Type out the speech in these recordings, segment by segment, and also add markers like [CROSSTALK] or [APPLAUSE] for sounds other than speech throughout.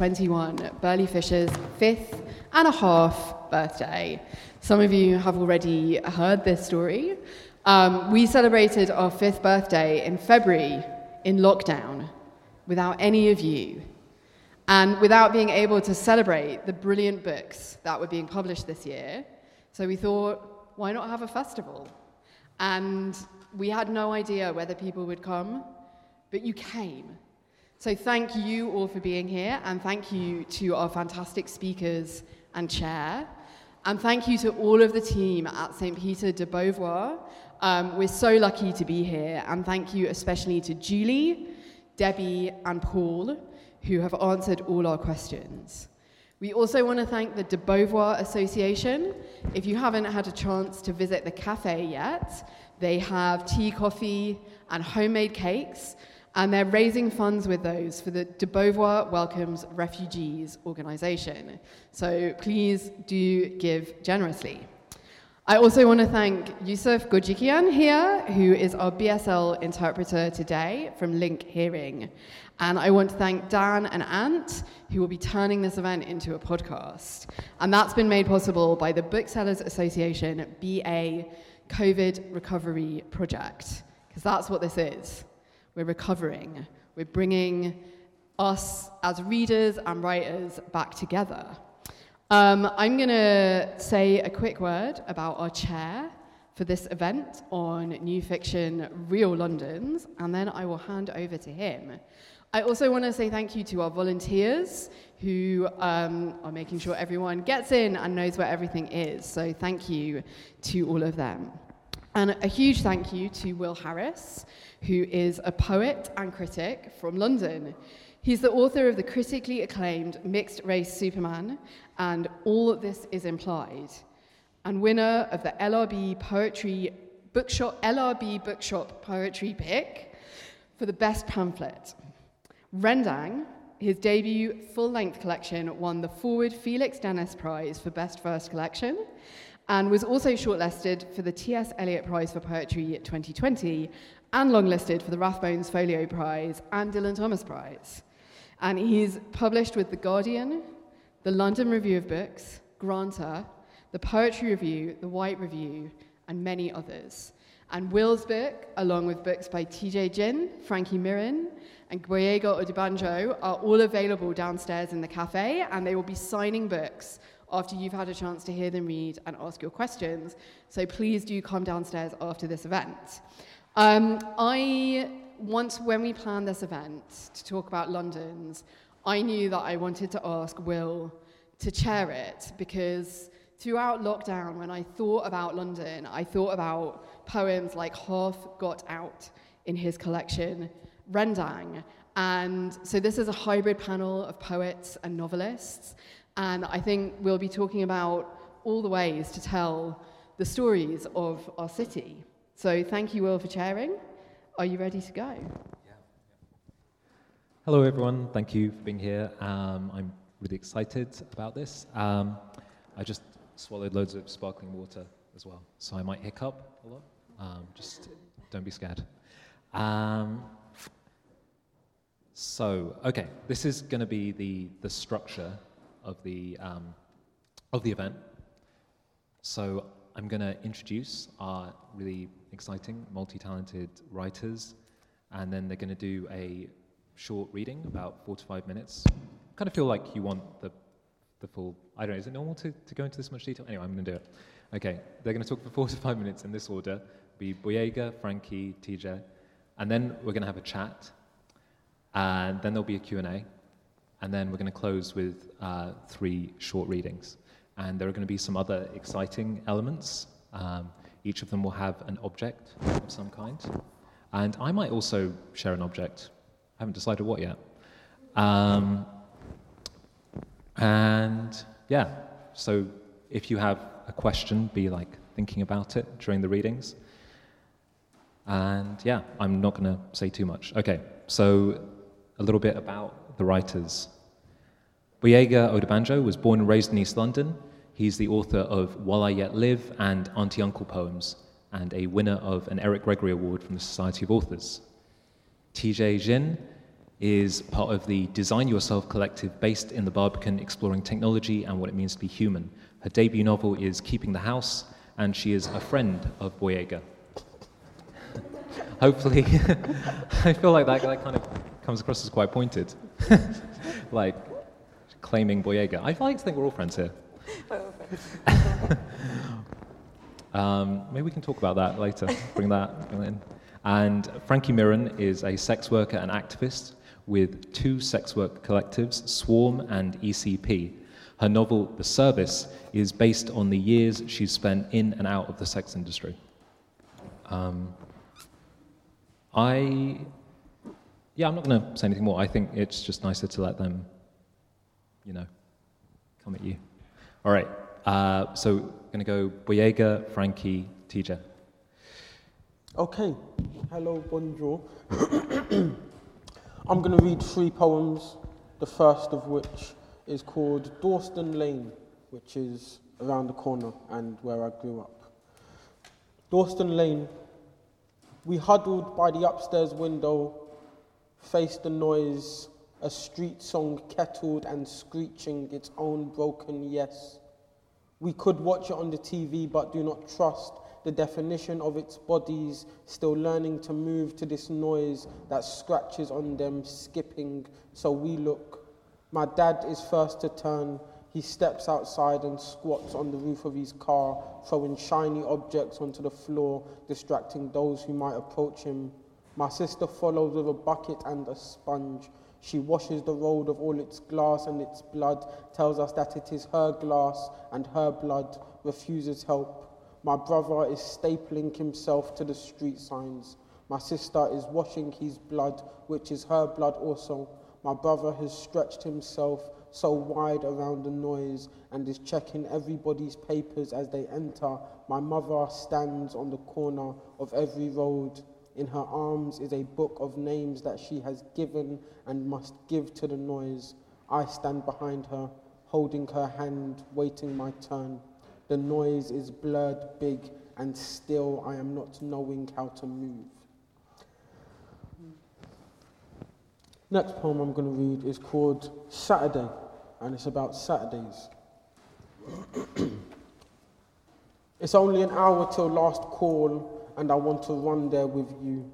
21, Burley Fisher's fifth and a half birthday. Some of you have already heard this story. Um, we celebrated our fifth birthday in February in lockdown without any of you and without being able to celebrate the brilliant books that were being published this year. So we thought, why not have a festival? And we had no idea whether people would come, but you came. So thank you all for being here, and thank you to our fantastic speakers and chair. And thank you to all of the team at St. Peter de Beauvoir. Um, we're so lucky to be here, and thank you especially to Julie, Debbie, and Paul, who have answered all our questions. We also want to thank the de Beauvoir Association. If you haven't had a chance to visit the cafe yet, they have tea, coffee, and homemade cakes and they're raising funds with those for the de Beauvoir Welcomes Refugees organisation. So please do give generously. I also want to thank Yusuf Gojikian here, who is our BSL interpreter today from Link Hearing. And I want to thank Dan and Ant, who will be turning this event into a podcast. And that's been made possible by the Booksellers Association BA COVID Recovery Project, because that's what this is. We're recovering. We're bringing us as readers and writers back together. Um, I'm going to say a quick word about our chair for this event on New Fiction Real Londons, and then I will hand over to him. I also want to say thank you to our volunteers who um, are making sure everyone gets in and knows where everything is. So thank you to all of them. And a huge thank you to Will Harris, who is a poet and critic from London. He's the author of the critically acclaimed Mixed Race Superman and All This Is Implied, and winner of the LRB Poetry Bookshop, LRB Bookshop Poetry Pick for the best pamphlet. Rendang, his debut full length collection, won the Forward Felix Dennis Prize for Best First Collection and was also shortlisted for the T.S. Eliot Prize for Poetry 2020 and longlisted for the Rathbones Folio Prize and Dylan Thomas Prize. And he's published with The Guardian, the London Review of Books, Granta, the Poetry Review, the White Review, and many others. And Will's book, along with books by Tice Cin, Frankie Miren, and Gboyega Odubanjo, are all available downstairs in the cafe, and they will be signing books after you've had a chance to hear them read and ask your questions. So please do come downstairs after this event. Um, I once, when we planned this event to talk about London's, I knew that I wanted to ask Will to chair it because throughout lockdown, when I thought about London, I thought about poems like Half Got Out in his collection, Rendang. And so this is a hybrid panel of poets and novelists. And I think we'll be talking about all the ways to tell the stories of our city. So thank you, Will, for chairing. Are you ready to go? Yeah. Hello, everyone. Thank you for being here. Um, I'm really excited about this. Um, I just swallowed loads of sparkling water as well, so I might hiccup a lot. Um, just don't be scared. Um, so, okay, this is going to be the, the structure of the, um, of the event. So I'm going to introduce our really exciting, multi-talented writers, and then they're going to do a short reading, about four to five minutes. Kind of feel like you want the, the full, I don't know, is it normal to, to go into this much detail? Anyway, I'm going to do it. Okay, they're going to talk for four to five minutes in this order. Be Gboyega, Frankie, Tice, and then we're going to have a chat, and then there'll be a Q&A, and then we're going to close with uh, three short readings. And there are going to be some other exciting elements. Um, each of them will have an object of some kind. And I might also share an object. I haven't decided what yet. Um, and yeah, so if you have a question, be like thinking about it during the readings. And yeah, I'm not going to say too much. Okay, so a little bit about the writers. Gboyega Odubanjo was born and raised in East London. He's the author of While I Yet Live and Auntie Uncle poems, and a winner of an Eric Gregory Award from the Society of Authors. Tice Cin is part of the Design Yourself collective based in the Barbican exploring technology and what it means to be human. Her debut novel is Keeping the House, and she is a friend of Boyega. [LAUGHS] Hopefully, [LAUGHS] I feel like that, that kind of comes across as quite pointed. [LAUGHS] like claiming Boyega. I like to think we're all friends here. [LAUGHS] um, maybe we can talk about that later. Bring that in. And Frankie Miren is a sex worker and activist with two sex work collectives, Swarm and ECP. Her novel, The Service, is based on the years she's spent in and out of the sex industry. Um, I, yeah, I'm not going to say anything more. I think it's just nicer to let them, you know, come at you. All right, uh, so going to go Boyega, Frankie, Tice. Okay, hello, bonjour. [CLEARS THROAT] I'm going to read three poems, the first of which is called Dalston Lane, which is around the corner and where I grew up. Dalston Lane, we huddled by the upstairs window, faced the noise, a street song kettled and screeching its own broken yes. We could watch it on the TV but do not trust the definition of its bodies, still learning to move to this noise that scratches on them, skipping. So we look. My dad is first to turn. He steps outside and squats on the roof of his car, throwing shiny objects onto the floor, distracting those who might approach him. My sister follows with a bucket and a sponge. She washes the road of all its glass and its blood, tells us that it is her glass and her blood, refuses help. My brother is stapling himself to the street signs. My sister is washing his blood, which is her blood also. My brother has stretched himself so wide around the noise and is checking everybody's papers as they enter. My mother stands on the corner of every road. In her arms is a book of names that she has given and must give to the noise. I stand behind her, holding her hand, waiting my turn. The noise is blurred big, and still I am not knowing how to move. Next poem I'm going to read is called Saturday, and it's about Saturdays. [CLEARS THROAT] it's only an hour till last call, and I want to run there with you.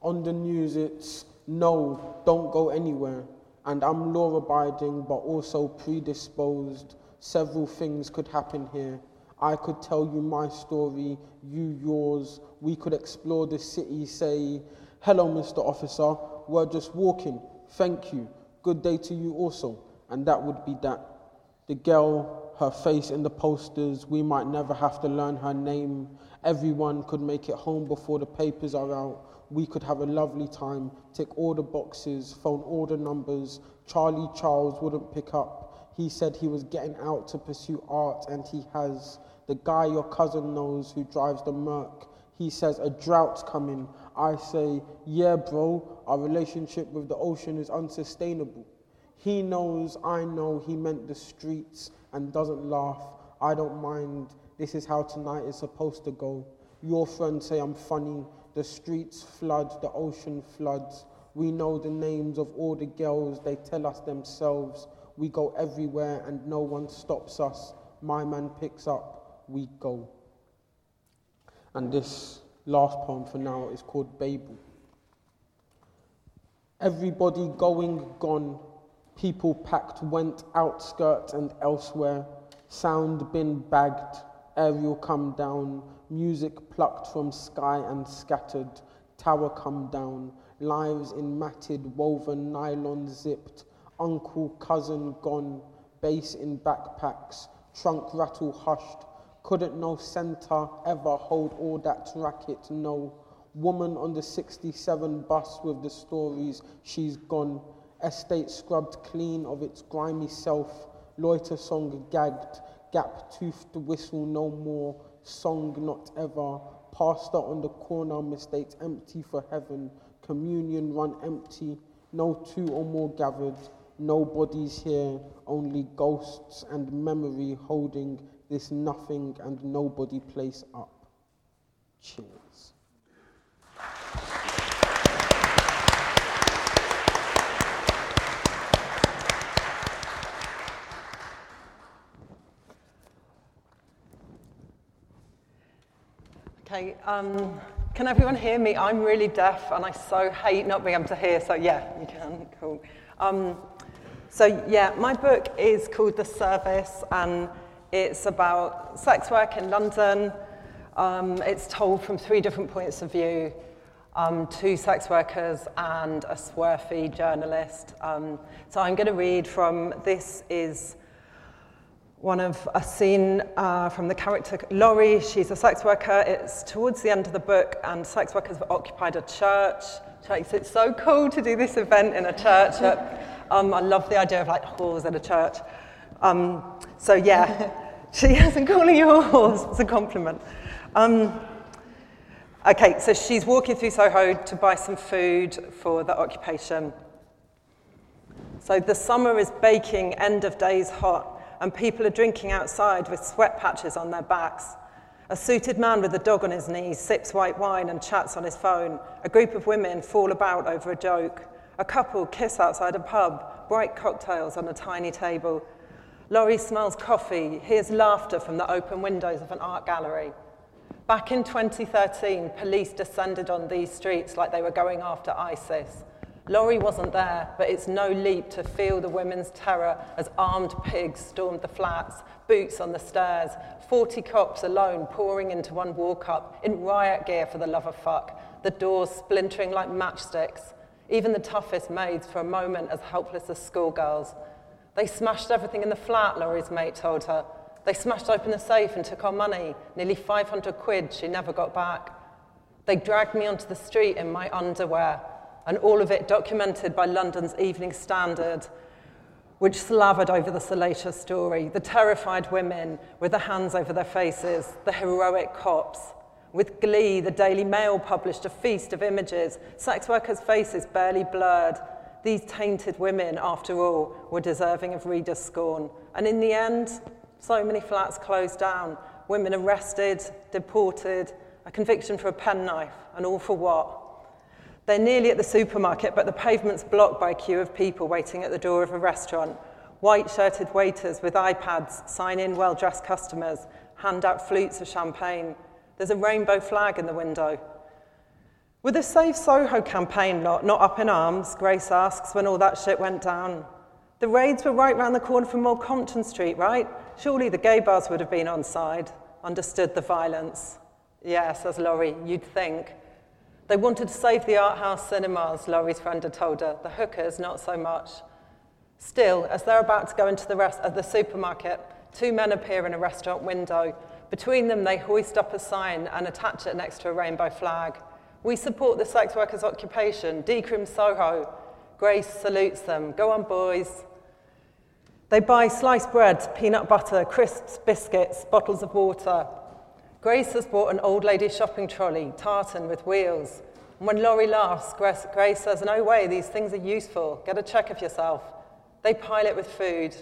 On the news, it's no, don't go anywhere. And I'm law abiding, but also predisposed. Several things could happen here. I could tell you my story, you yours. We could explore the city, say, Hello, Mr. Officer, we're just walking. Thank you. Good day to you also. And that would be that. The girl, her face in the posters, we might never have to learn her name. Everyone could make it home before the papers are out. We could have a lovely time, tick all the boxes, phone all the numbers. Charlie Charles wouldn't pick up. He said he was getting out to pursue art, and he has. The guy your cousin knows who drives the Merc, he says a drought's coming. I say, yeah, bro, our relationship with the ocean is unsustainable. He knows, I know, he meant the streets and doesn't laugh. I don't mind. This is how tonight is supposed to go. Your friends say I'm funny. The streets flood, the ocean floods. We know the names of all the girls, they tell us themselves. We go everywhere and no one stops us. My man picks up we go. And this last poem for now is called Babel. Everybody going, gone. People packed, went outskirts and elsewhere. Sound bin bagged, aerial come down. Music plucked from sky and scattered. Tower come down. Lives in matted, woven nylon zipped. Uncle, cousin gone. Bass in backpacks. Trunk rattle hushed couldn't no centre ever hold all that racket, no. Woman on the 67 bus with the stories, she's gone. Estate scrubbed clean of its grimy self. Loiter song gagged, gap toothed whistle no more. Song not ever. Pastor on the corner mistakes empty for heaven. Communion run empty. No two or more gathered. No bodies here, only ghosts and memory holding this nothing and nobody place up. Cheers. Okay, um, can everyone hear me? I'm really deaf and I so hate not being able to hear, so yeah, you can, cool. Um, so yeah, my book is called The Service and it's about sex work in London. Um, it's told from three different points of view, um, two sex workers and a swerfy journalist. Um, so I'm going to read from, this is one of a scene uh, from the character Laurie. She's a sex worker. It's towards the end of the book, and sex workers have occupied a church. It's so cool to do this event in a church. [LAUGHS] um, I love the idea of like whores at a church. Um, so yeah, [LAUGHS] she isn't calling you a horse. It's a compliment. Um, okay, so she's walking through Soho to buy some food for the occupation. So the summer is baking, end of days hot and people are drinking outside with sweat patches on their backs. A suited man with a dog on his knees sips white wine and chats on his phone. A group of women fall about over a joke. A couple kiss outside a pub, bright cocktails on a tiny table. Laurie smells coffee, hears laughter from the open windows of an art gallery. Back in 2013, police descended on these streets like they were going after ISIS. Laurie wasn't there, but it's no leap to feel the women's terror as armed pigs stormed the flats, boots on the stairs, 40 cops alone pouring into one walk up in riot gear for the love of fuck, the doors splintering like matchsticks, even the toughest maids for a moment as helpless as schoolgirls. They smashed everything in the flat, Laurie's mate told her. They smashed open the safe and took our money, nearly 500 quid she never got back. They dragged me onto the street in my underwear and all of it documented by London's Evening Standard, which slavered over the salacious story the terrified women with their hands over their faces, the heroic cops. With glee, the Daily Mail published a feast of images, sex workers' faces barely blurred. These tainted women, after all, were deserving of reader scorn. And in the end, so many flats closed down, women arrested, deported, a conviction for a penknife, and all for what? They're nearly at the supermarket, but the pavement's blocked by a queue of people waiting at the door of a restaurant. White shirted waiters with iPads sign in well dressed customers, hand out flutes of champagne. There's a rainbow flag in the window. With the Save Soho campaign lot not up in arms, Grace asks when all that shit went down. The raids were right round the corner from Old Compton Street, right? Surely the gay bars would have been on side, understood the violence. Yes, says Laurie, you'd think. They wanted to save the art house cinemas, Laurie's friend had told her. The hookers, not so much. Still, as they're about to go into the, rest- uh, the supermarket, two men appear in a restaurant window. Between them, they hoist up a sign and attach it next to a rainbow flag. We support the sex workers' occupation. Decrim Soho. Grace salutes them. Go on, boys. They buy sliced bread, peanut butter, crisps, biscuits, bottles of water. Grace has bought an old lady shopping trolley, tartan with wheels. And when Laurie laughs, Grace says, No way, these things are useful. Get a check of yourself. They pile it with food.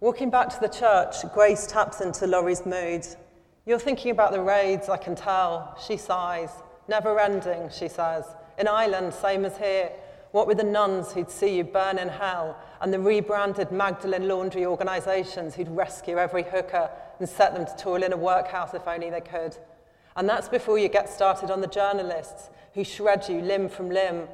Walking back to the church, Grace taps into Laurie's mood. You're thinking about the raids, I can tell. She sighs. Never ending, she says. In Ireland, same as here. What with the nuns who'd see you burn in hell and the rebranded Magdalene laundry organisations who'd rescue every hooker and set them to toil in a workhouse if only they could. And that's before you get started on the journalists who shred you limb from limb.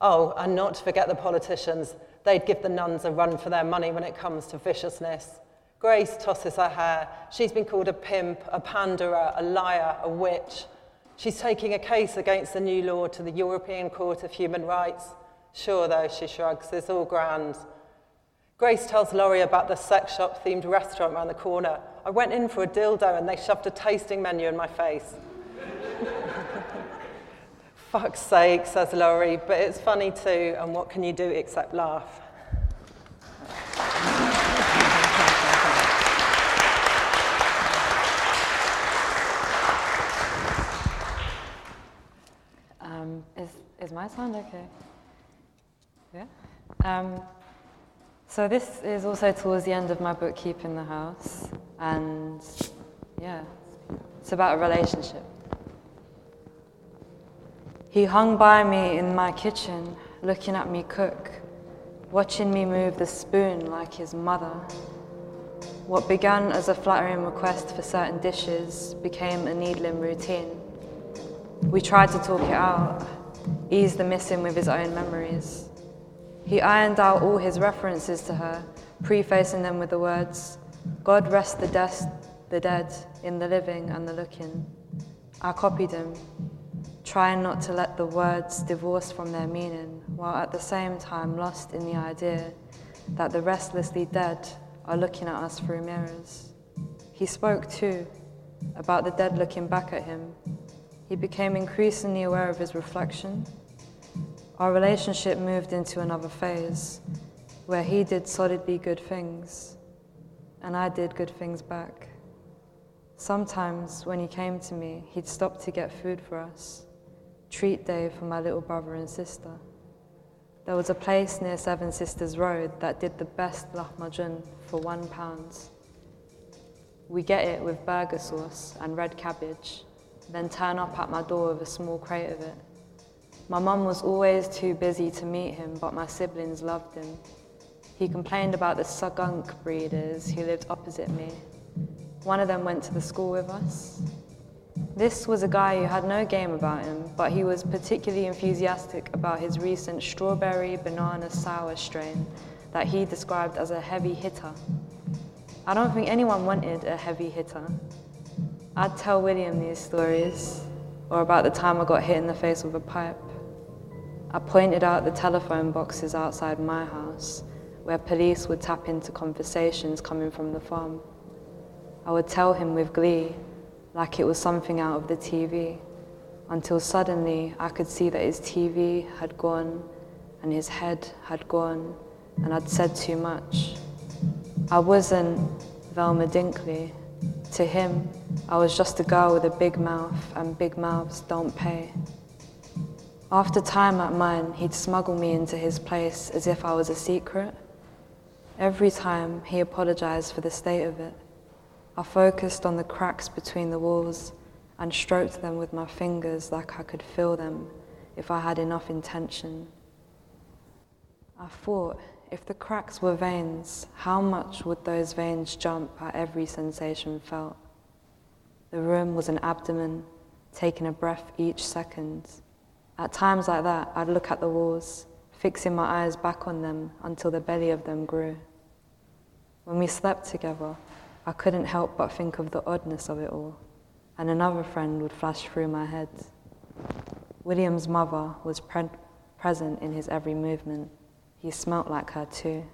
Oh, and not to forget the politicians. They'd give the nuns a run for their money when it comes to viciousness. Grace tosses her hair. She's been called a pimp, a panderer, a liar, a witch. She's taking a case against the new law to the European Court of Human Rights. Sure, though, she shrugs, it's all grand. Grace tells Laurie about the sex shop themed restaurant around the corner. I went in for a dildo and they shoved a tasting menu in my face. [LAUGHS] Fuck's sake, says Laurie, but it's funny too, and what can you do except laugh? Um, is, is my sound okay? Yeah? Um, so this is also towards the end of my book, Keeping the House, and yeah, it's about a relationship. He hung by me in my kitchen, looking at me cook, watching me move the spoon like his mother. What began as a flattering request for certain dishes became a needling routine. We tried to talk it out, ease the missing with his own memories. He ironed out all his references to her, prefacing them with the words, God rest the, des- the dead in the living and the looking. I copied him, trying not to let the words divorce from their meaning, while at the same time lost in the idea that the restlessly dead are looking at us through mirrors. He spoke too about the dead looking back at him. He became increasingly aware of his reflection. Our relationship moved into another phase where he did solidly good things and I did good things back. Sometimes when he came to me, he'd stop to get food for us, treat day for my little brother and sister. There was a place near Seven Sisters Road that did the best lahmacun for one pound. We get it with burger sauce and red cabbage, then turn up at my door with a small crate of it. My mum was always too busy to meet him, but my siblings loved him. He complained about the skunk breeders who lived opposite me. One of them went to the school with us. This was a guy who had no game about him, but he was particularly enthusiastic about his recent strawberry banana sour strain that he described as a heavy hitter. I don't think anyone wanted a heavy hitter. I'd tell William these stories, or about the time I got hit in the face with a pipe. I pointed out the telephone boxes outside my house, where police would tap into conversations coming from the farm. I would tell him with glee, like it was something out of the TV, until suddenly I could see that his TV had gone and his head had gone, and I'd said too much. I wasn't Velma Dinkley. To him, I was just a girl with a big mouth, and big mouths don't pay. After time at mine, he'd smuggle me into his place as if I was a secret. Every time, he apologized for the state of it. I focused on the cracks between the walls and stroked them with my fingers like I could feel them if I had enough intention. I thought, if the cracks were veins, how much would those veins jump at every sensation felt? The room was an abdomen, taking a breath each second. At times like that, I'd look at the walls, fixing my eyes back on them until the belly of them grew. When we slept together, I couldn't help but think of the oddness of it all, and another friend would flash through my head. William's mother was pre- present in his every movement. He smelt like her too.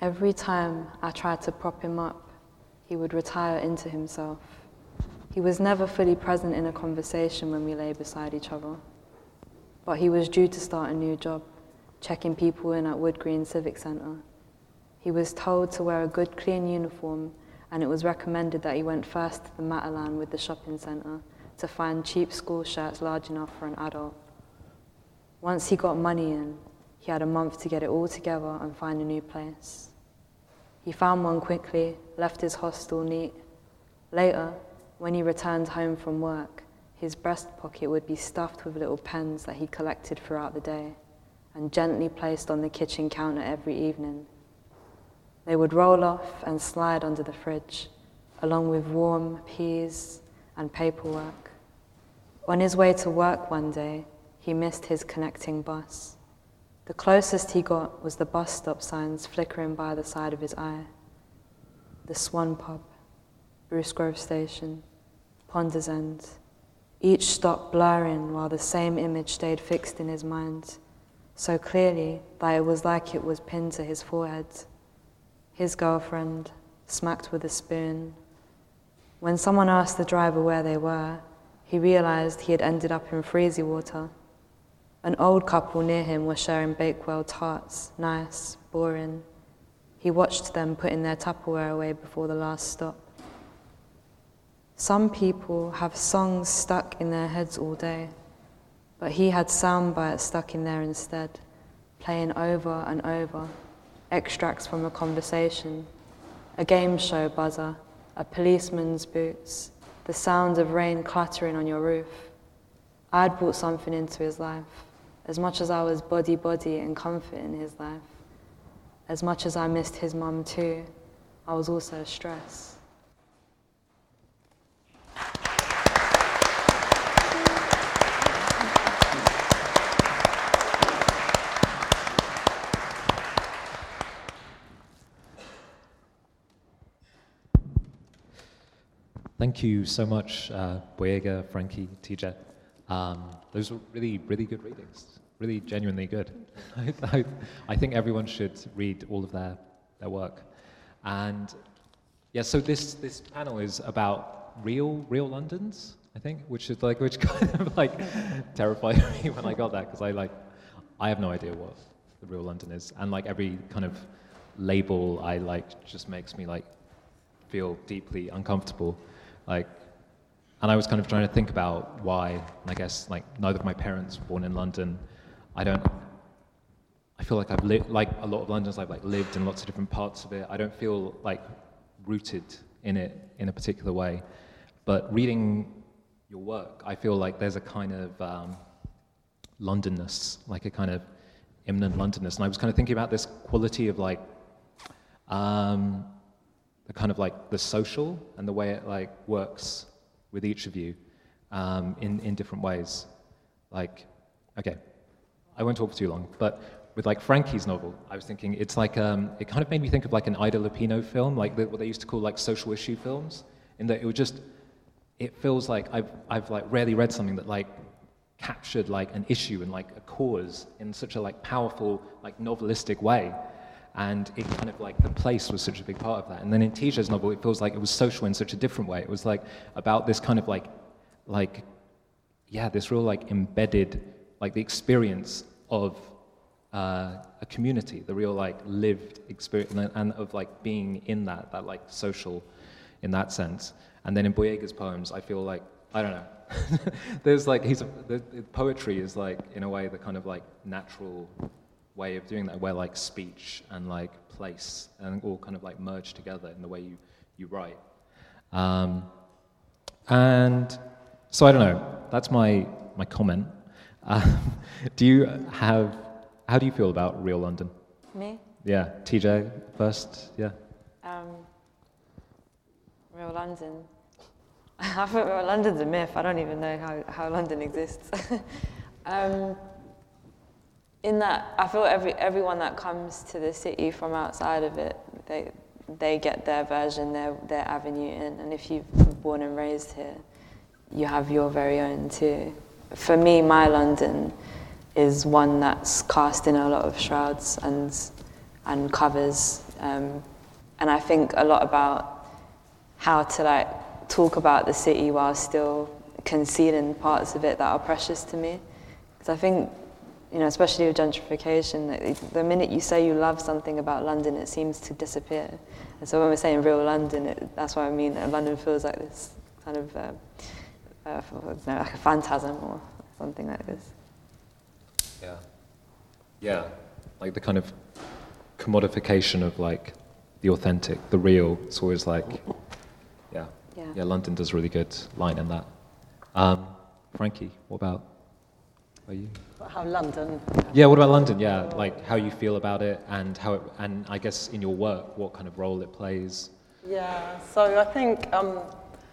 Every time I tried to prop him up, he would retire into himself. He was never fully present in a conversation when we lay beside each other. But he was due to start a new job, checking people in at Wood Green Civic Centre he was told to wear a good, clean uniform, and it was recommended that he went first to the Matalan with the shopping centre to find cheap school shirts large enough for an adult. Once he got money in, he had a month to get it all together and find a new place. He found one quickly, left his hostel neat. Later, when he returned home from work, his breast pocket would be stuffed with little pens that he collected throughout the day and gently placed on the kitchen counter every evening they would roll off and slide under the fridge, along with warm peas and paperwork. On his way to work one day, he missed his connecting bus. The closest he got was the bus stop signs flickering by the side of his eye. The Swan Pub, Bruce Grove Station, Ponders End, each stop blurring while the same image stayed fixed in his mind, so clearly that it was like it was pinned to his forehead his girlfriend, smacked with a spoon. When someone asked the driver where they were, he realized he had ended up in Freezywater. An old couple near him were sharing Bakewell tarts, nice, boring. He watched them putting their Tupperware away before the last stop. Some people have songs stuck in their heads all day, but he had sound bites stuck in there instead, playing over and over extracts from a conversation, a game show buzzer, a policeman's boots, the sound of rain clattering on your roof. I'd brought something into his life, as much as I was body body and comfort in his life. as much as I missed his mum too, I was also stressed. Thank you so much, uh, Boyega, Frankie, Tice. Um, those were really, really good readings. Really genuinely good. [LAUGHS] I, I, I think everyone should read all of their, their work. And yeah, so this, this panel is about real, real Londons, I think, which is like, which [LAUGHS] kind of like terrified [LAUGHS] me when I got that, because I like, I have no idea what the real London is. And like every kind of label I like just makes me like feel deeply uncomfortable. Like, and I was kind of trying to think about why. I guess like neither of my parents were born in London. I don't. I feel like I've lived like a lot of Londoners. I've like lived in lots of different parts of it. I don't feel like rooted in it in a particular way. But reading your work, I feel like there's a kind of um, Londonness, like a kind of imminent Londonness. And I was kind of thinking about this quality of like um, the kind of like the social and the way it like works with each of you um, in, in different ways. Like, okay, I won't talk for too long, but with like Frankie's novel, I was thinking it's like, um, it kind of made me think of like an Ida Lupino film, like the, what they used to call like social issue films, in that it would just, it feels like I've, I've like rarely read something that like captured like an issue and like a cause in such a like powerful, like novelistic way and it kind of like the place was such a big part of that. And then in Tice's novel, it feels like it was social in such a different way. It was like about this kind of like, like, yeah, this real like embedded, like the experience of uh, a community, the real like lived experience, and, and of like being in that, that like social, in that sense. And then in Boyega's poems, I feel like I don't know. [LAUGHS] There's like he's a, the, the poetry is like in a way the kind of like natural way of doing that, where like speech and like place and all kind of like merge together in the way you, you write. Um, and so I don't know. That's my my comment. Um, do you have? How do you feel about real London? Me? Yeah, Tice first. Yeah. Um, real London. [LAUGHS] I thought real London's a myth. I don't even know how, how London exists. [LAUGHS] um, in that I feel every everyone that comes to the city from outside of it, they they get their version, their their avenue in, and if you've been born and raised here, you have your very own too. For me, my London is one that's cast in a lot of shrouds and and covers, um, and I think a lot about how to like talk about the city while still concealing parts of it that are precious to me, because I think you know, especially with gentrification, the minute you say you love something about London, it seems to disappear. And so when we're saying real London, it, that's what I mean. London feels like this kind of, uh, uh, know, like a phantasm or something like this. Yeah. Yeah. Like the kind of commodification of like the authentic, the real. It's always like, yeah. Yeah. Yeah, London does a really good line in that. Um, Frankie, what about, are you? How London. Yeah, what about London? Yeah, like how you feel about it and how it, and I guess in your work, what kind of role it plays. Yeah, so I think. Um,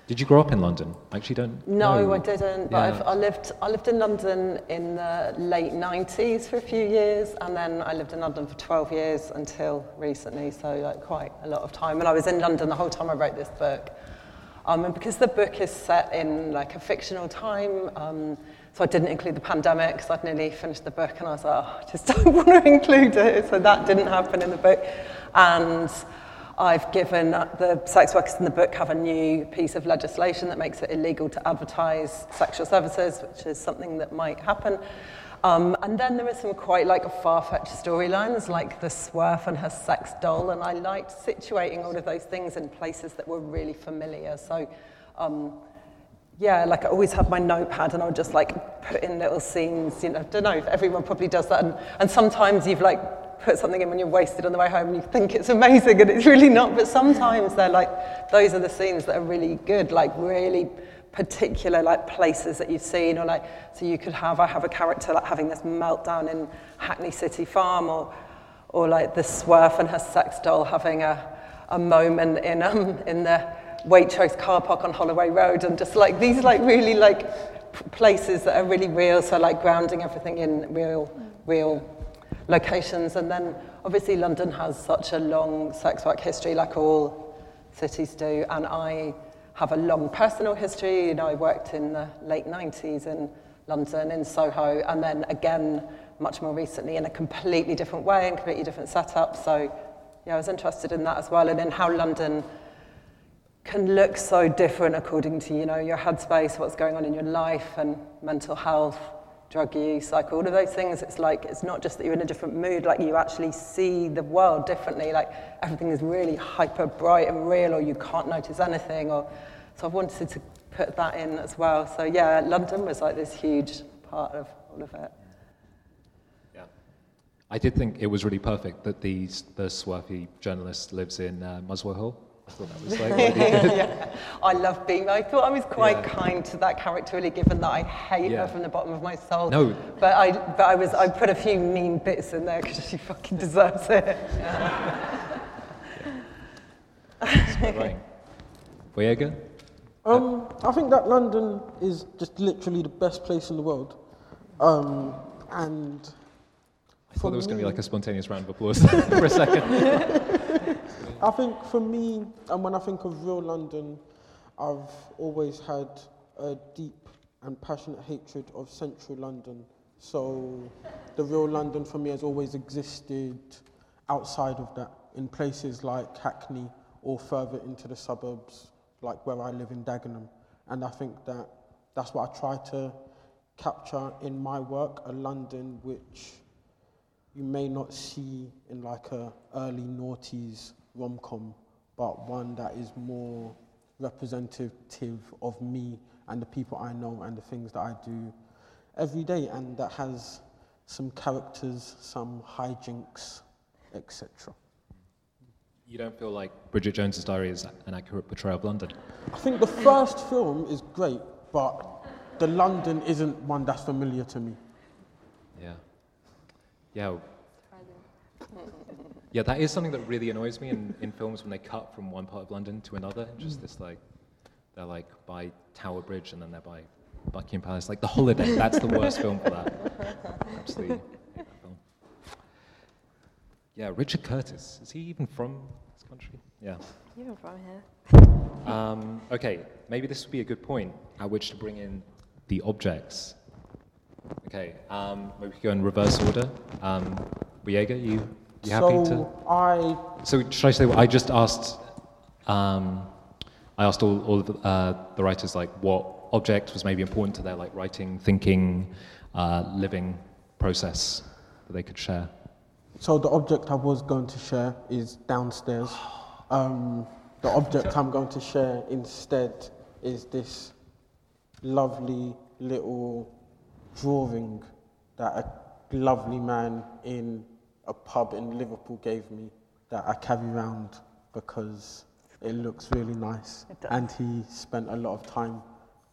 Did you grow up in London? I actually don't. No, know. I didn't. But Yeah. I've, I lived. I lived in London in the late '90s for a few years, and then I lived in London for 12 years until recently. So like quite a lot of time. And I was in London the whole time I wrote this book. Um, and because the book is set in like a fictional time, um, so I didn't include the pandemic because I'd nearly finished the book and I was like, oh, I just [LAUGHS] don't want to include it. So that didn't happen in the book. And I've given, uh, the sex workers in the book have a new piece of legislation that makes it illegal to advertise sexual services, which is something that might happen. Um, and then there are some quite like far-fetched storylines, like the Swerf and her sex doll, and I liked situating all of those things in places that were really familiar. So um, yeah, like I always have my notepad and I'll just like put in little scenes, you know, I don't know if everyone probably does that. And, and sometimes you've like put something in when you're wasted on the way home and you think it's amazing and it's really not. But sometimes they're like, those are the scenes that are really good, like really particular like places that you've seen or like, so you could have, I have a character like having this meltdown in Hackney City Farm or, or like the Swerf and her sex doll having a, a moment in, um, in the Waitrose car park on Holloway Road, and just like these like really like places that are really real, so like grounding everything in real, real locations. And then obviously London has such a long sex work history, like all cities do, and I have a long personal history. You know, I worked in the late 90s in London, in Soho, and then again, much more recently in a completely different way and completely different setup. So, yeah, I was interested in that as well, and in how London can look so different according to, you know, your headspace, what's going on in your life, and mental health, drug use, like all of those things. It's like, it's not just that you're in a different mood, like you actually see the world differently, like everything is really hyper bright and real, or you can't notice anything, or so I've wanted to put that in as well. So yeah, London was like this huge part of all of it. Yeah. I did think it was really perfect that these, the swerfy journalist lives in uh, Muswell Hill. I thought that was like [LAUGHS] really yeah. I love being. I thought I was quite Yeah. kind to that character, really, given that I hate Yeah. her from the bottom of my soul. No. But I, but I was. I put a few mean bits in there because she fucking deserves it. That's quite right. Boyega? Um, I think that London is just literally the best place in the world. Um, and I thought there was going to be like a spontaneous round of applause [LAUGHS] for a second. [LAUGHS] I think for me, and when I think of real London, I've always had a deep and passionate hatred of central London. So the real London for me has always existed outside of that, in places like Hackney or further into the suburbs, like where I live in Dagenham. And I think that that's what I try to capture in my work, a London which you may not see in like a early noughties rom-com, but one that is more representative of me and the people I know and the things that I do every day, and that has some characters, some hijinks, etc. You don't feel like Bridget Jones's Diary is an accurate portrayal of London? I think the first film is great, but the London isn't one that's familiar to me. Yeah. Yeah. Yeah, that is something that really annoys me in, in films when they cut from one part of London to another. Just this like, they're like by Tower Bridge and then they're by Buckingham Palace. Like The Holiday, that's the worst film for that. Absolutely hate that film. Yeah, Richard Curtis. Is he even from this country? Yeah. Even from here. [LAUGHS] Um, okay, maybe this would be a good point at which to bring in the objects. Okay, um, maybe we could go in reverse order. Um, Boyega, you, you happy so to? I So should I say, what I just asked, um, I asked all, all of the, uh, the writers like what object was maybe important to their like writing, thinking, uh, living process that they could share. So the object I was going to share is downstairs. [SIGHS] Um, the object I'm going to share instead is this lovely little drawing that a lovely man in a pub in Liverpool gave me that I carry around because it looks really nice. And he spent a lot of time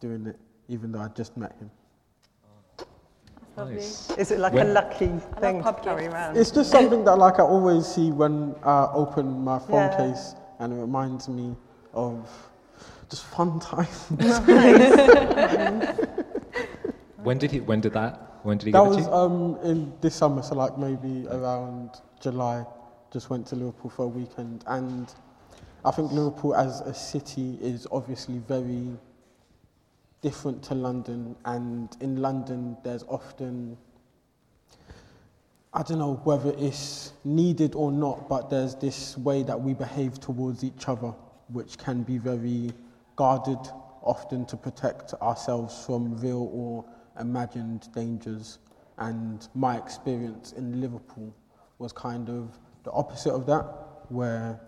doing it, even though I just met him. Nice. Is it like When- a lucky thing to pub carry gifts. around? It's just something that like I always see when I open my phone Yeah. case, and it reminds me of just fun [LAUGHS] times. [LAUGHS] [LAUGHS] When did he? When did that? When did he that it was to you? um in this summer, so like maybe around July. Just went to Liverpool for a weekend, and I think Liverpool as a city is obviously very different to London, and in London there's often I don't know whether it's needed or not, but there's this way that we behave towards each other, which can be very guarded, often to protect ourselves from real or imagined dangers. And my experience in Liverpool was kind of the opposite of that, where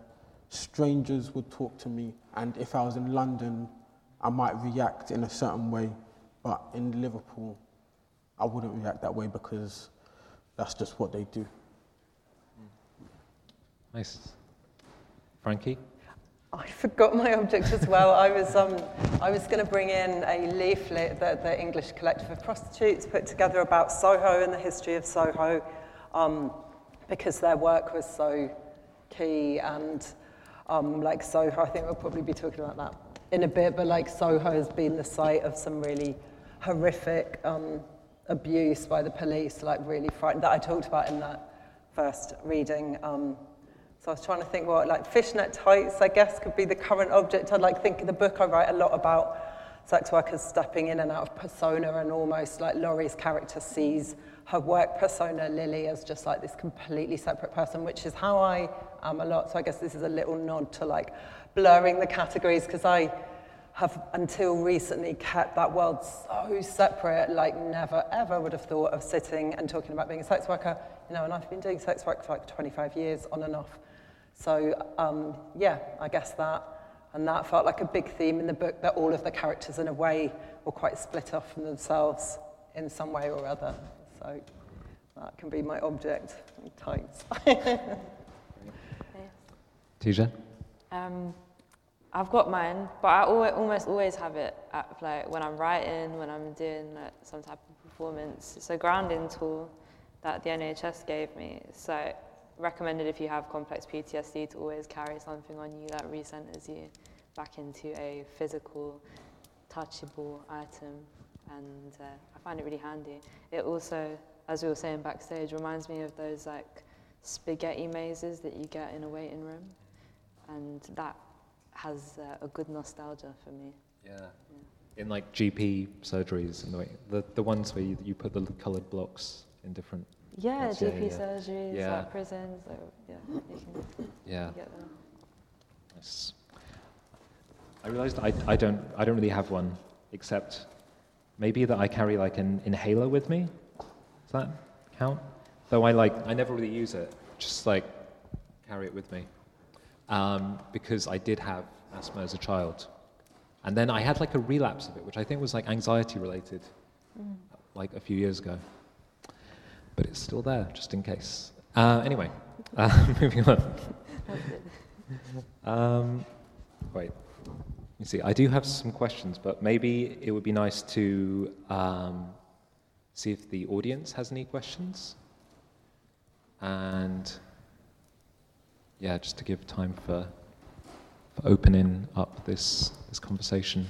strangers would talk to me, and if I was in London, I might react in a certain way, but in Liverpool, I wouldn't react that way because that's just what they do. Nice. Frankie? I forgot my object as well. I was, um, I was going to bring in a leaflet that the English Collective of Prostitutes put together about Soho and the history of Soho, um, because their work was so key and um, like Soho, I think we'll probably be talking about that in a bit, but like Soho has been the site of some really horrific um, abuse by the police, like really frightened, that I talked about in that first reading. So I was trying to think what, like fishnet tights, I guess, could be the current object. I'd like think in the book I write a lot about sex workers stepping in and out of persona and almost like Laurie's character sees her work persona, Lily, as just like this completely separate person, which is how I am a lot. So I guess this is a little nod to like blurring the categories because I have until recently kept that world so separate, like never ever would have thought of sitting and talking about being a sex worker, you know, and I've been doing sex work for like 25 years on and off. So um, yeah, I guess that, and that felt like a big theme in the book that all of the characters in a way were quite split off from themselves in some way or other. So that can be my object, tights. [LAUGHS] Tisha? Um, I've got mine, but I always, almost always have it at, like when I'm writing, when I'm doing like, some type of performance. It's a grounding tool that the NHS gave me. So recommended if you have complex PTSD to always carry something on you that recenters you back into a physical, touchable item. And uh, I find it really handy. It also, as we were saying backstage, reminds me of those like spaghetti mazes that you get in a waiting room. And that has uh, a good nostalgia for me. Yeah. In like GP surgeries, in the, way, the, the ones where you, you put the coloured blocks in different. Yeah, That's- GP yeah. surgeries, Yeah. like prisons, like, yeah, you can Yeah. get them. Nice. I realised I, I don't I don't really have one except maybe that I carry like an inhaler with me. Does that count? Though I like I never really use it. Just like carry it with me um, because I did have asthma as a child, and then I had like a relapse of it, which I think was like anxiety related, like a few years ago. But it's still there, just in case. Uh, anyway, [LAUGHS] uh, moving on. [LAUGHS] Um, wait. You see, I do have some questions, but maybe it would be nice to um, see if the audience has any questions. And yeah, just to give time for, for opening up this, this conversation.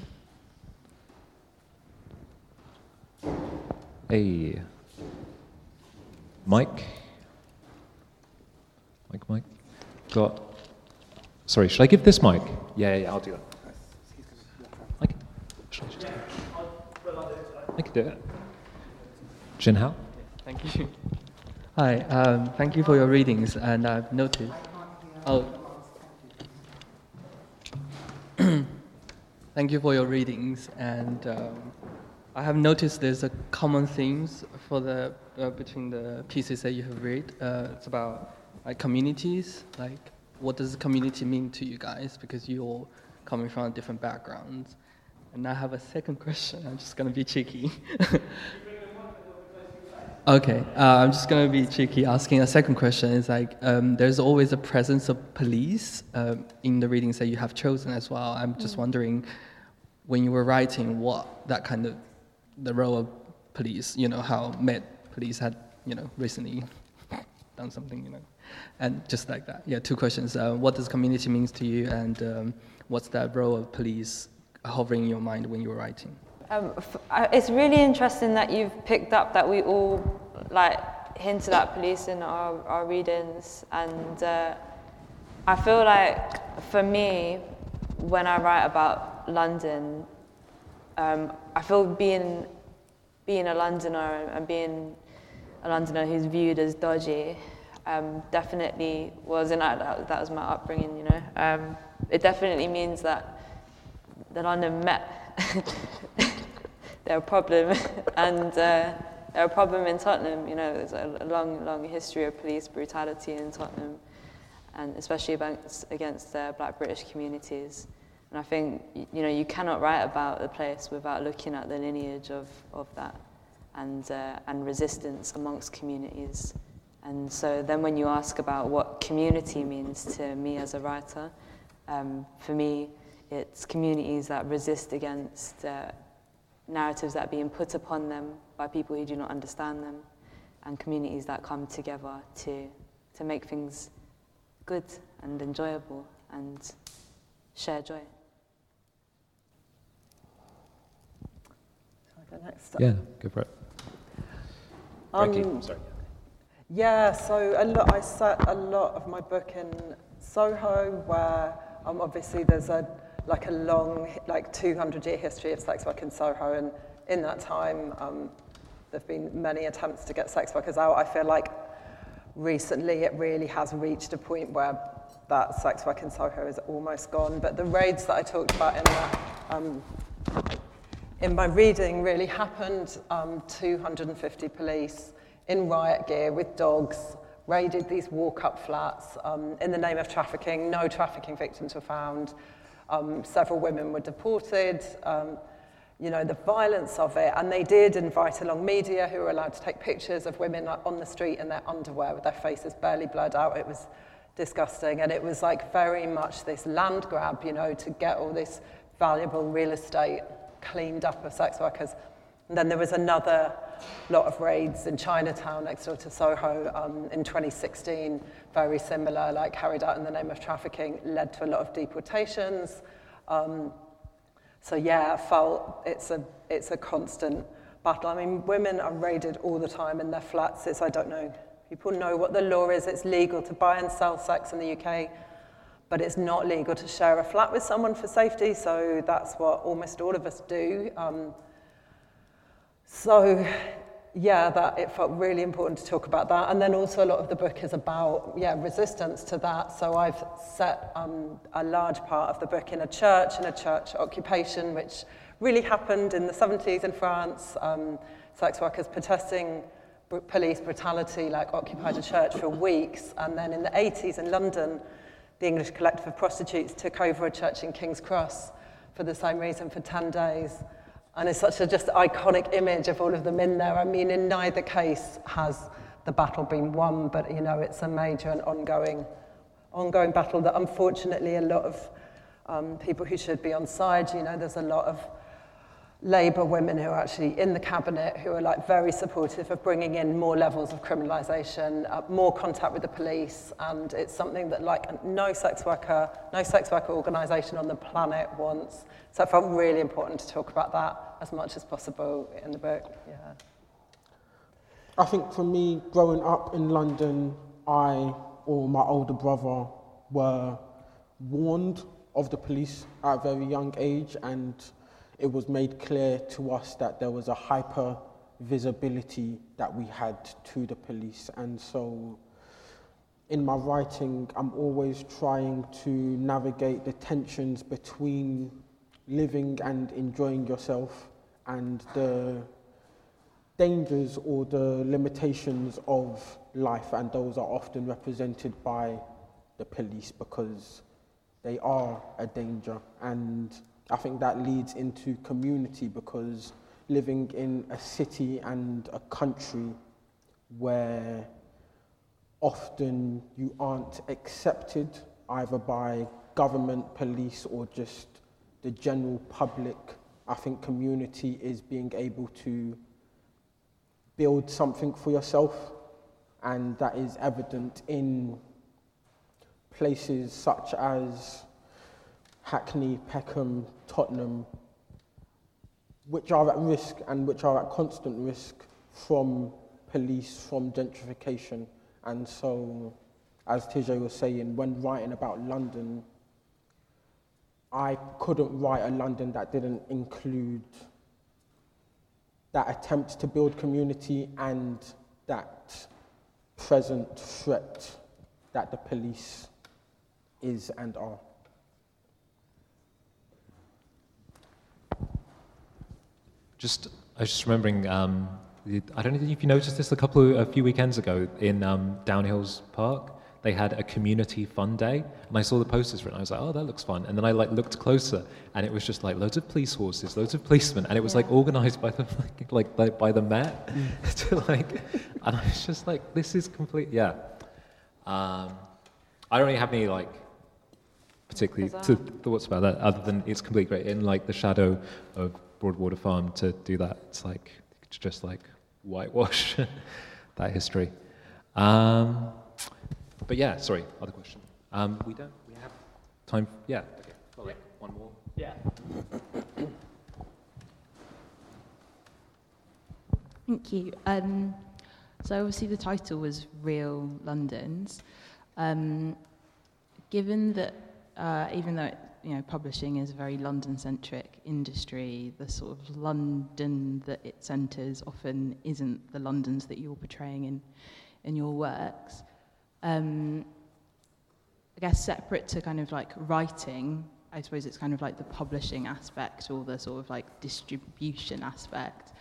Hey, Mike? Mike, Mike? Got. Sorry, should I give this mic? Yeah, yeah, I'll do that. I can, should I just do it? I can do it. Jin Hao? Thank you. Hi, um, thank you for your readings, and I've noticed. Oh. [CLEARS THROAT] thank you for your readings, and um, I have noticed there's a common themes for the uh, between the pieces that you have read. Uh, it's about like communities, like what does community mean to you guys? Because you're all coming from different backgrounds. And I have a second [LAUGHS] question. I'm just gonna be cheeky. [LAUGHS] Okay, uh, I'm just gonna be cheeky, asking a second question. Is like, um, there's always a presence of police um, in the readings that you have chosen as well. I'm just wondering, when you were writing, what that kind of the role of police. You know how Met Police had, you know, recently done something, you know, and just like that. Yeah, two questions. Uh, what does community means to you, and um, what's that role of police hovering in your mind when you're writing? Um, I- it's really interesting that you've picked up that we all like hinted at police in our, our readings, and uh, I feel like for me, when I write about London, um, I feel being being a Londoner and being a Londoner who's viewed as dodgy um, definitely was, and that, that, was my upbringing. You know, um, it definitely means that the London Met [LAUGHS] they're a problem, [LAUGHS] and uh, they're a problem in Tottenham. You know, there's a long, long history of police brutality in Tottenham, and especially against, against uh, Black British communities. And I think you know you cannot write about the place without looking at the lineage of, of that, and uh, and resistance amongst communities. And so then when you ask about what community means to me as a writer, um, for me, it's communities that resist against uh, narratives that are being put upon them by people who do not understand them, and communities that come together to, to to make things good and enjoyable and share joy. Shall I go next? Yeah, go for it. Frankie, Um, sorry. Yeah, so a lot, I set a lot of my book in Soho, where um, obviously there's a like a long, like 200 year history of sex work in Soho, and in that time, um, there've been many attempts to get sex workers out. I feel like recently it really has reached a point where that sex work in Soho is almost gone. But the raids that I talked about in that um, in my reading really happened. Um, 250 police in riot gear with dogs raided these walk-up flats um, in the name of trafficking. No trafficking victims were found. Um, several women were deported. Um, you know, the violence of it. And they did invite along media who were allowed to take pictures of women on the street in their underwear with their faces barely blurred out. It was disgusting. And it was like very much this land grab, you know, to get all this valuable real estate cleaned up of sex workers. And then there was another lot of raids in Chinatown next door to Soho um, in 2016, very similar, like carried out in the name of trafficking, led to a lot of deportations. Um, so yeah, felt it's a, it's a constant battle. I mean, women are raided all the time in their flats. It's, I don't know, people know what the law is. It's legal to buy and sell sex in the UK, but it's not legal to share a flat with someone for safety. So that's what almost all of us do. Um, so yeah, that it felt really important to talk about that. And then also a lot of the book is about yeah resistance to that. So I've set um, a large part of the book in a church, in a church occupation, which really happened in the 70s in France. Um, sex workers protesting police brutality, like occupied a church for weeks. And then in the 80s in London, the English Collective of Prostitutes took over a church in King's Cross for the same reason for 10 days. And it's such a just iconic image of all of them in there. I mean, in neither case has the battle been won, but you know, it's a major and ongoing, ongoing battle that unfortunately a lot of um, people who should be on side, you know, there's a lot of Labour women who are actually in the cabinet who are like very supportive of bringing in more levels of criminalisation, uh, more contact with the police, and it's something that like no sex worker, no sex worker organisation on the planet wants. So it felt really important to talk about that as much as possible in the book. Yeah. I think for me, growing up in London, I or my older brother were warned of the police at a very young age, and it was made clear to us that there was a hyper visibility that we had to the police. And so, in my writing, I'm always trying to navigate the tensions between living and enjoying yourself and the dangers or the limitations of life, and those are often represented by the police because they are a danger. And I think that leads into community because living in a city and a country where often you aren't accepted either by government, police, or just the general public, I think community is being able to build something for yourself, and that is evident in places such as Hackney, Peckham, Tottenham, which are at risk and which are at constant risk from police, from gentrification. And so, as Tice was saying, when writing about London, I couldn't write a London that didn't include that attempt to build community and that present threat that the police is and are. Just, I was just remembering. Um, I don't know if you noticed this a couple of, a few weekends ago in um, Downhills Park. They had a community fun day, and I saw the posters for it. And I was like, "Oh, that looks fun." And then I like looked closer, and it was just like loads of police horses, loads of policemen, and it was like organised by the [LAUGHS] like, like by, by the Met [LAUGHS] to like, and I was just like, "This is complete." Yeah. Um, I don't really have any like particularly to thoughts about that other than it's completely great in like the shadow of Broadwater Farm to do that. It's like to just like whitewash [LAUGHS] that history. Um, but yeah, sorry, other question. Um, we don't, we have time, yeah, okay, got like one more. Yeah. Thank you. Um, so obviously the title was Real Londons. Um, given that, uh, even though it, you know publishing is a very London-centric industry, the sort of London that it centres often isn't the Londons that you're portraying in in your works. Um, I guess separate to kind of like writing, I suppose it's kind of like the publishing aspect or the sort of like distribution aspect.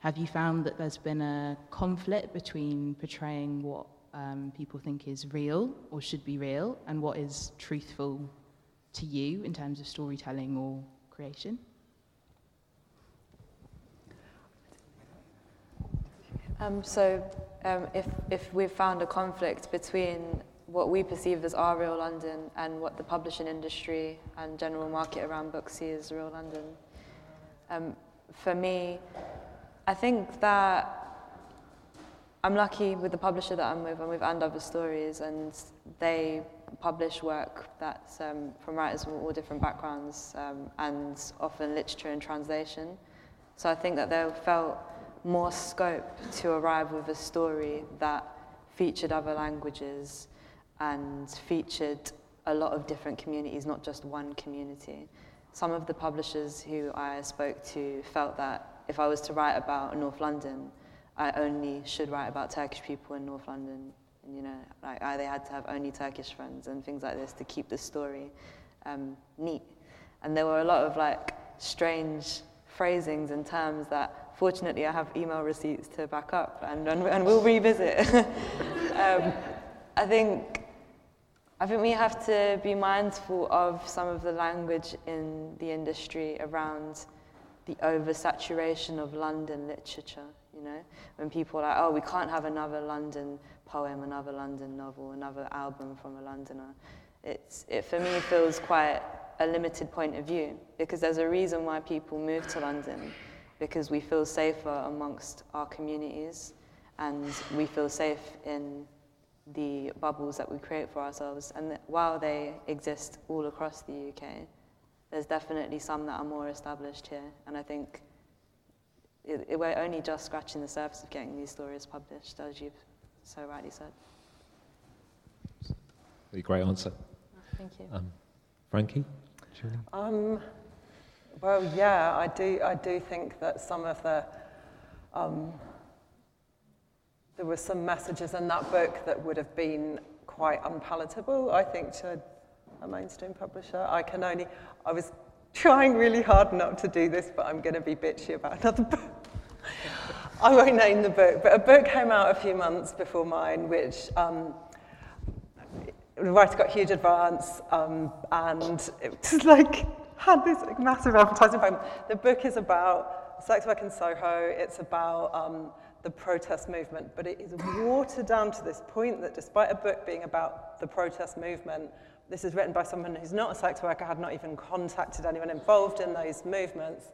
Have you found that there's been a conflict between portraying what um, people think is real or should be real and what is truthful to you in terms of storytelling or creation? Um, so, um, if, if we've found a conflict between what we perceive as our real London and what the publishing industry and general market around books see as real London, um, for me, I think that I'm lucky with the publisher that I'm with. I'm with And Other Stories, and they publish work that's um, from writers from all different backgrounds um, and often literature and translation. So I think that they felt more scope to arrive with a story that featured other languages and featured a lot of different communities, not just one community. Some of the publishers who I spoke to felt that if I was to write about North London, I only should write about Turkish people in North London. And, you know, like I, they had to have only Turkish friends and things like this to keep the story um, neat. And there were a lot of like strange phrasings and terms that fortunately I have email receipts to back up and, and, and we'll revisit. [LAUGHS] um, I think I think we have to be mindful of some of the language in the industry around the oversaturation of London literature, you know, when people are like, oh, we can't have another London poem, another London novel, another album from a Londoner. It's, it, for me, feels quite a limited point of view because there's a reason why people move to London because we feel safer amongst our communities and we feel safe in the bubbles that we create for ourselves. And while they exist all across the UK, there's definitely some that are more established here. And I think it, it, we're only just scratching the surface of getting these stories published, as you've so rightly said. Really great answer. Thank you. Um, Frankie? Um, well, yeah, I do, I do think that some of the, um, there were some messages in that book that would have been quite unpalatable, I think, to a mainstream publisher. I can only, I was trying really hard not to do this, but I'm going to be bitchy about another book. I won't name the book, but a book came out a few months before mine, which um, the writer got huge advance, um, and it was [LAUGHS] like had this like, massive advertising program. The book is about sex work in Soho. It's about um, the protest movement, but it is watered down to this point that despite a book being about the protest movement, this is written by someone who's not a sex worker, had not even contacted anyone involved in those movements,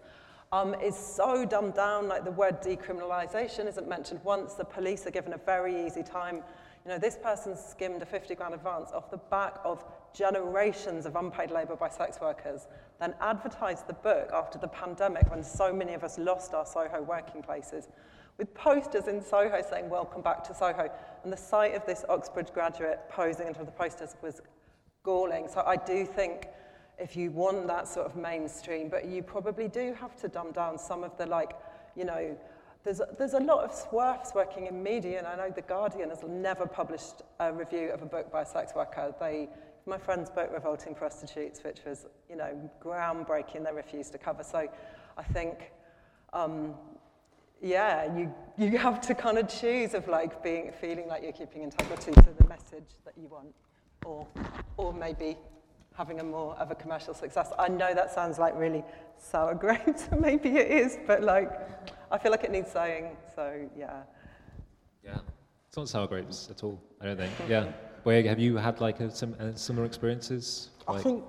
um, is so dumbed down, like the word decriminalisation isn't mentioned once. The police are given a very easy time. You know, this person skimmed a 50 grand advance off the back of generations of unpaid labour by sex workers, then advertised the book after the pandemic when so many of us lost our Soho working places with posters in Soho saying, Welcome back to Soho. And the sight of this Oxbridge graduate posing in front of the posters was So I do think if you want that sort of mainstream, but you probably do have to dumb down some of the like, you know, there's a, there's a lot of swerfs working in media, and I know The Guardian has never published a review of a book by a sex worker. They, my friend's book, Revolting Prostitutes, which was, you know, groundbreaking, they refused to cover. So I think, um, yeah, you, you have to kind of choose of like being, feeling like you're keeping integrity to the message that you want or, or maybe having a more of a commercial success. I know that sounds like really sour [LAUGHS] grapes, maybe it is, but like, I feel like it needs saying, so yeah. Yeah, it's not sour grapes at all, I don't think. Yeah. Gboyega, have you had like a, sim- uh, similar experiences? I think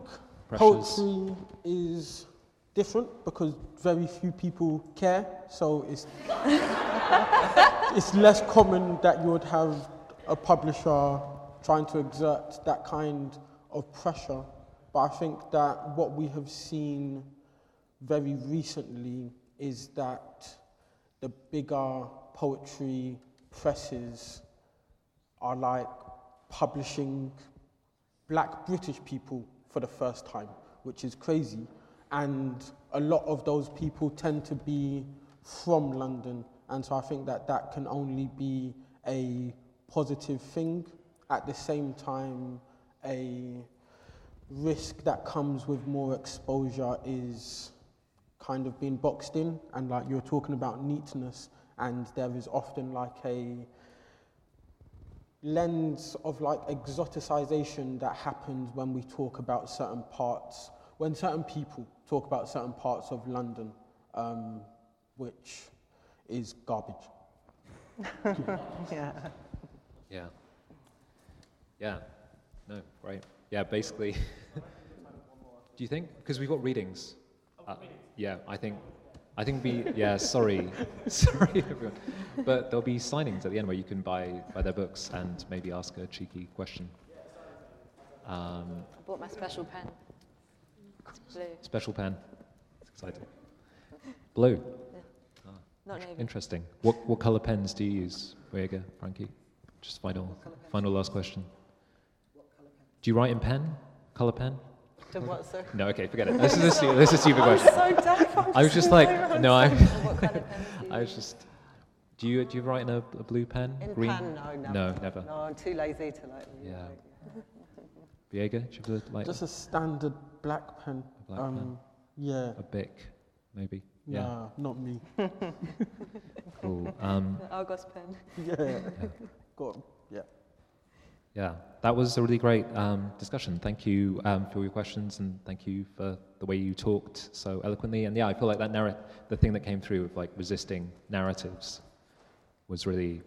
pressures? poetry is different because very few people care, so it's [LAUGHS] it's less common that you would have a publisher trying to exert that kind of pressure. But I think that what we have seen very recently is that the bigger poetry presses are like publishing black British people for the first time, which is crazy. And a lot of those people tend to be from London. And so I think that that can only be a positive thing. At the same time, a risk that comes with more exposure is kind of being boxed in. And like you're talking about neatness, and there is often like a lens of like exoticization that happens when we talk about certain parts, when certain people talk about certain parts of London, um, which is garbage. [LAUGHS] yeah. Yeah. Yeah. No, great. Yeah, basically. [LAUGHS] Do you think? Because we've got readings. Uh, yeah, I think. I think be yeah. Sorry, [LAUGHS] sorry everyone, but there'll be signings at the end where you can buy buy their books and maybe ask a cheeky question. Um, I bought my special pen. It's blue. special pen. It's exciting. Blue. Not navy. Interesting. What what color pens do you use, Vega, Frankie? Just final final last question. Do you write in pen? Color pen? To what, sir? No, okay, forget it. This is a, stu- this is a stupid I'm question. so deaf. I'm I was just so like, sorry. no, I. [LAUGHS] What kind of pens do you [LAUGHS] I was just. Do you do you write in a, a blue pen? In Green? pen, no, never. No, never. No, I'm too lazy to like. Yeah. Viega, do you have a, like Just a standard black pen. A black um, pen. Yeah. a bic, maybe? Yeah. Nah, not me. [LAUGHS] Cool. Um, The Argos pen. yeah. Got, yeah. Yeah, that was a really great um, discussion. Thank you um, for your questions and thank you for the way you talked so eloquently. And yeah, I feel like that narrative, the thing that came through of like resisting narratives was really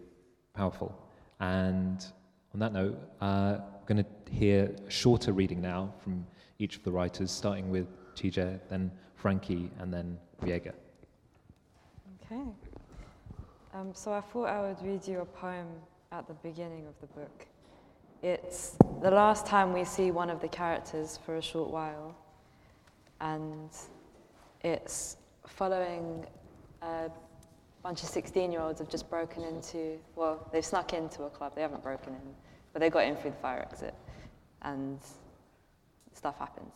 powerful. And on that note, uh, we're going to hear a shorter reading now from each of the writers, starting with Tice, then Frankie, and then Viega. Okay. Um, so I thought I would read you a poem at the beginning of the book. It's the last time we see one of the characters for a short while, and it's following a bunch of 16 year olds have just broken into, well, they've snuck into a club, they haven't broken in, but they got in through the fire exit, and stuff happens.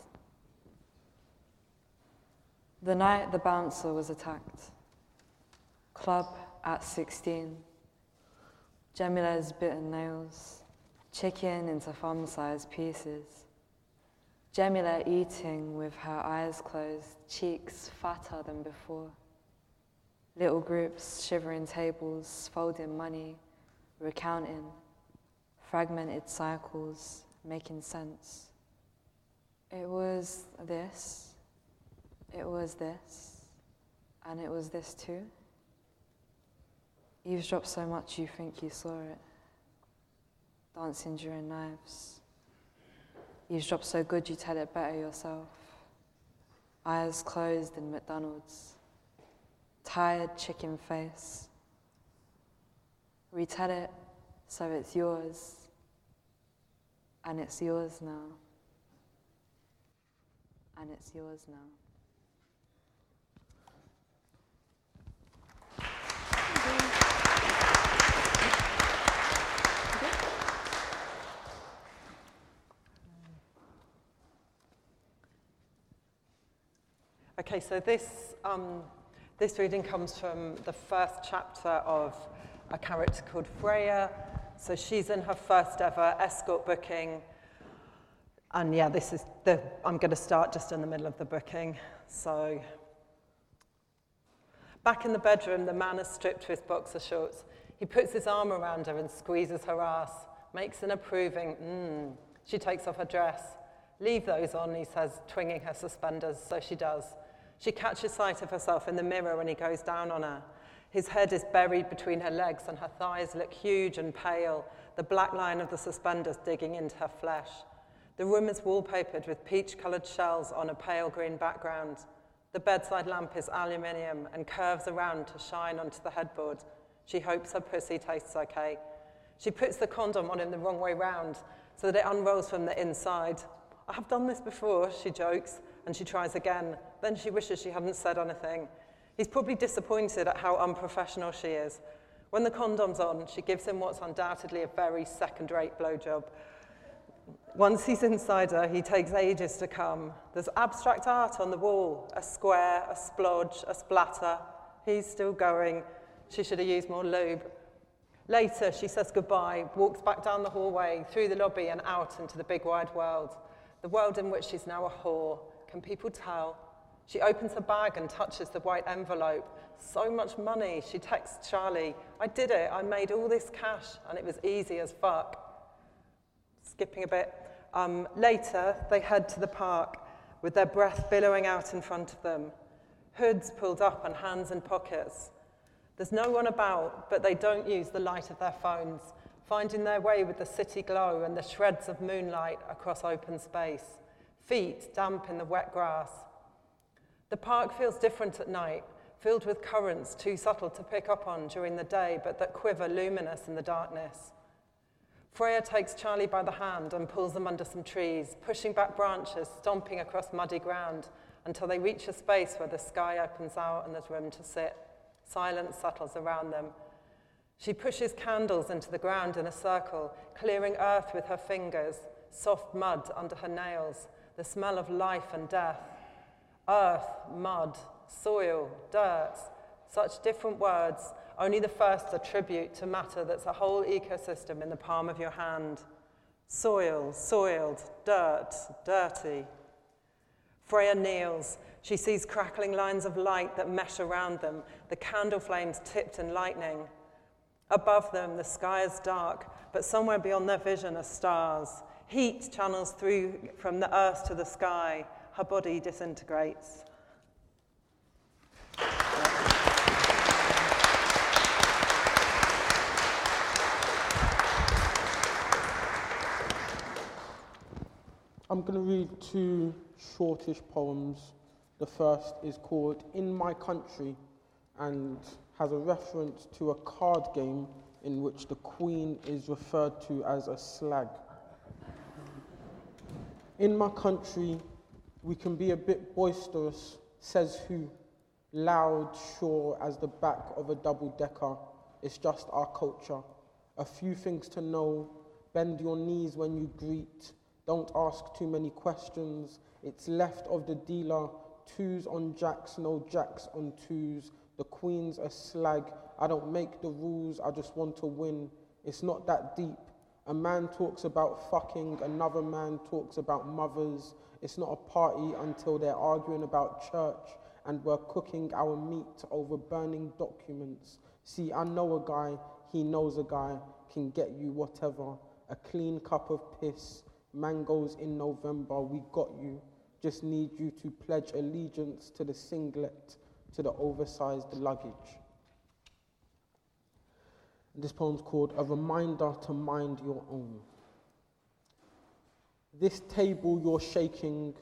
The night the bouncer was attacked, club at 16, Jamila's bitten nails, chicken into thumb sized pieces. Jamila eating with her eyes closed, cheeks fatter than before. Little groups shivering tables, folding money, recounting, fragmented cycles, making sense. It was this, it was this, and it was this too. Eavesdrop so much you think you saw it. Dancing during knives. Eavesdrop so good you tell it better yourself. Eyes closed in McDonald's. Tired chicken face. Retell it so it's yours. And it's yours now. And it's yours now. Okay, so this, um, this reading comes from the first chapter of a character called Freya. So she's in her first ever escort booking. And yeah, this is the, I'm going to start just in the middle of the booking. So back in the bedroom, the man is stripped to his boxer shorts. He puts his arm around her and squeezes her ass, makes an approving, mmm. She takes off her dress. Leave those on, he says, twinging her suspenders. So she does. She catches sight of herself in the mirror when he goes down on her. His head is buried between her legs and her thighs look huge and pale, the black line of the suspenders digging into her flesh. The room is wallpapered with peach coloured shells on a pale green background. The bedside lamp is aluminium and curves around to shine onto the headboard. She hopes her pussy tastes okay. She puts the condom on him the wrong way round so that it unrolls from the inside. I have done this before, she jokes, and she tries again. Then she wishes she hadn't said anything. He's probably disappointed at how unprofessional she is. When the condom's on, she gives him what's undoubtedly a very second rate blowjob. Once he's inside her, he takes ages to come. There's abstract art on the wall a square, a splodge, a splatter. He's still going. She should have used more lube. Later, she says goodbye, walks back down the hallway, through the lobby, and out into the big wide world. The world in which she's now a whore. Can people tell? She opens her bag and touches the white envelope. So much money. She texts Charlie, I did it. I made all this cash, and it was easy as fuck. Skipping a bit. Um, later, they head to the park with their breath billowing out in front of them, hoods pulled up and hands in pockets. There's no one about, but they don't use the light of their phones, finding their way with the city glow and the shreds of moonlight across open space, feet damp in the wet grass. The park feels different at night, filled with currents too subtle to pick up on during the day, but that quiver luminous in the darkness. Freya takes Charlie by the hand and pulls them under some trees, pushing back branches, stomping across muddy ground until they reach a space where the sky opens out and there's room to sit. Silence settles around them. She pushes candles into the ground in a circle, clearing earth with her fingers, soft mud under her nails, the smell of life and death. Earth, mud, soil, dirt, such different words, only the first a tribute to matter that's a whole ecosystem in the palm of your hand. Soil, soiled, dirt, dirty. Freya kneels. She sees crackling lines of light that mesh around them, the candle flames tipped in lightning. Above them, the sky is dark, but somewhere beyond their vision are stars. Heat channels through from the earth to the sky. Her body disintegrates. I'm going to read two shortish poems. The first is called In My Country and has a reference to a card game in which the queen is referred to as a slag. In my country, we can be a bit boisterous, says who, loud, sure as the back of a double decker. It's just our culture. A few things to know. Bend your knees when you greet. Don't ask too many questions. It's left of the dealer. Twos on jacks, no jacks on twos. The queen's a slag. I don't make the rules, I just want to win. It's not that deep. A man talks about fucking, another man talks about mothers. It's not a party until they're arguing about church and we're cooking our meat over burning documents. See, I know a guy, he knows a guy, can get you whatever. A clean cup of piss, mangoes in November, we got you. Just need you to pledge allegiance to the singlet, to the oversized luggage. This poem's called A Reminder to Mind Your Own. This table you're shaking,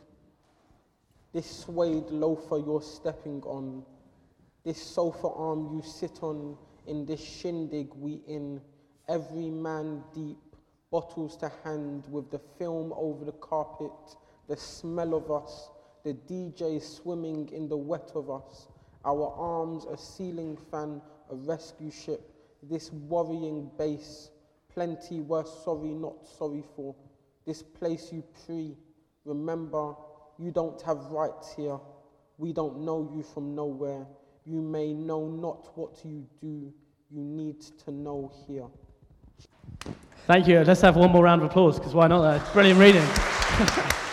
this suede loafer you're stepping on, this sofa arm you sit on, in this shindig we in, every man deep, bottles to hand with the film over the carpet, the smell of us, the DJ swimming in the wet of us, our arms a ceiling fan, a rescue ship, this worrying base, plenty we're sorry, not sorry for, this place you pre, remember, you don't have rights here, we don't know you from nowhere, you may know not what you do, you need to know here. Thank you. Let's have one more round of applause because why not? That's brilliant reading. [LAUGHS]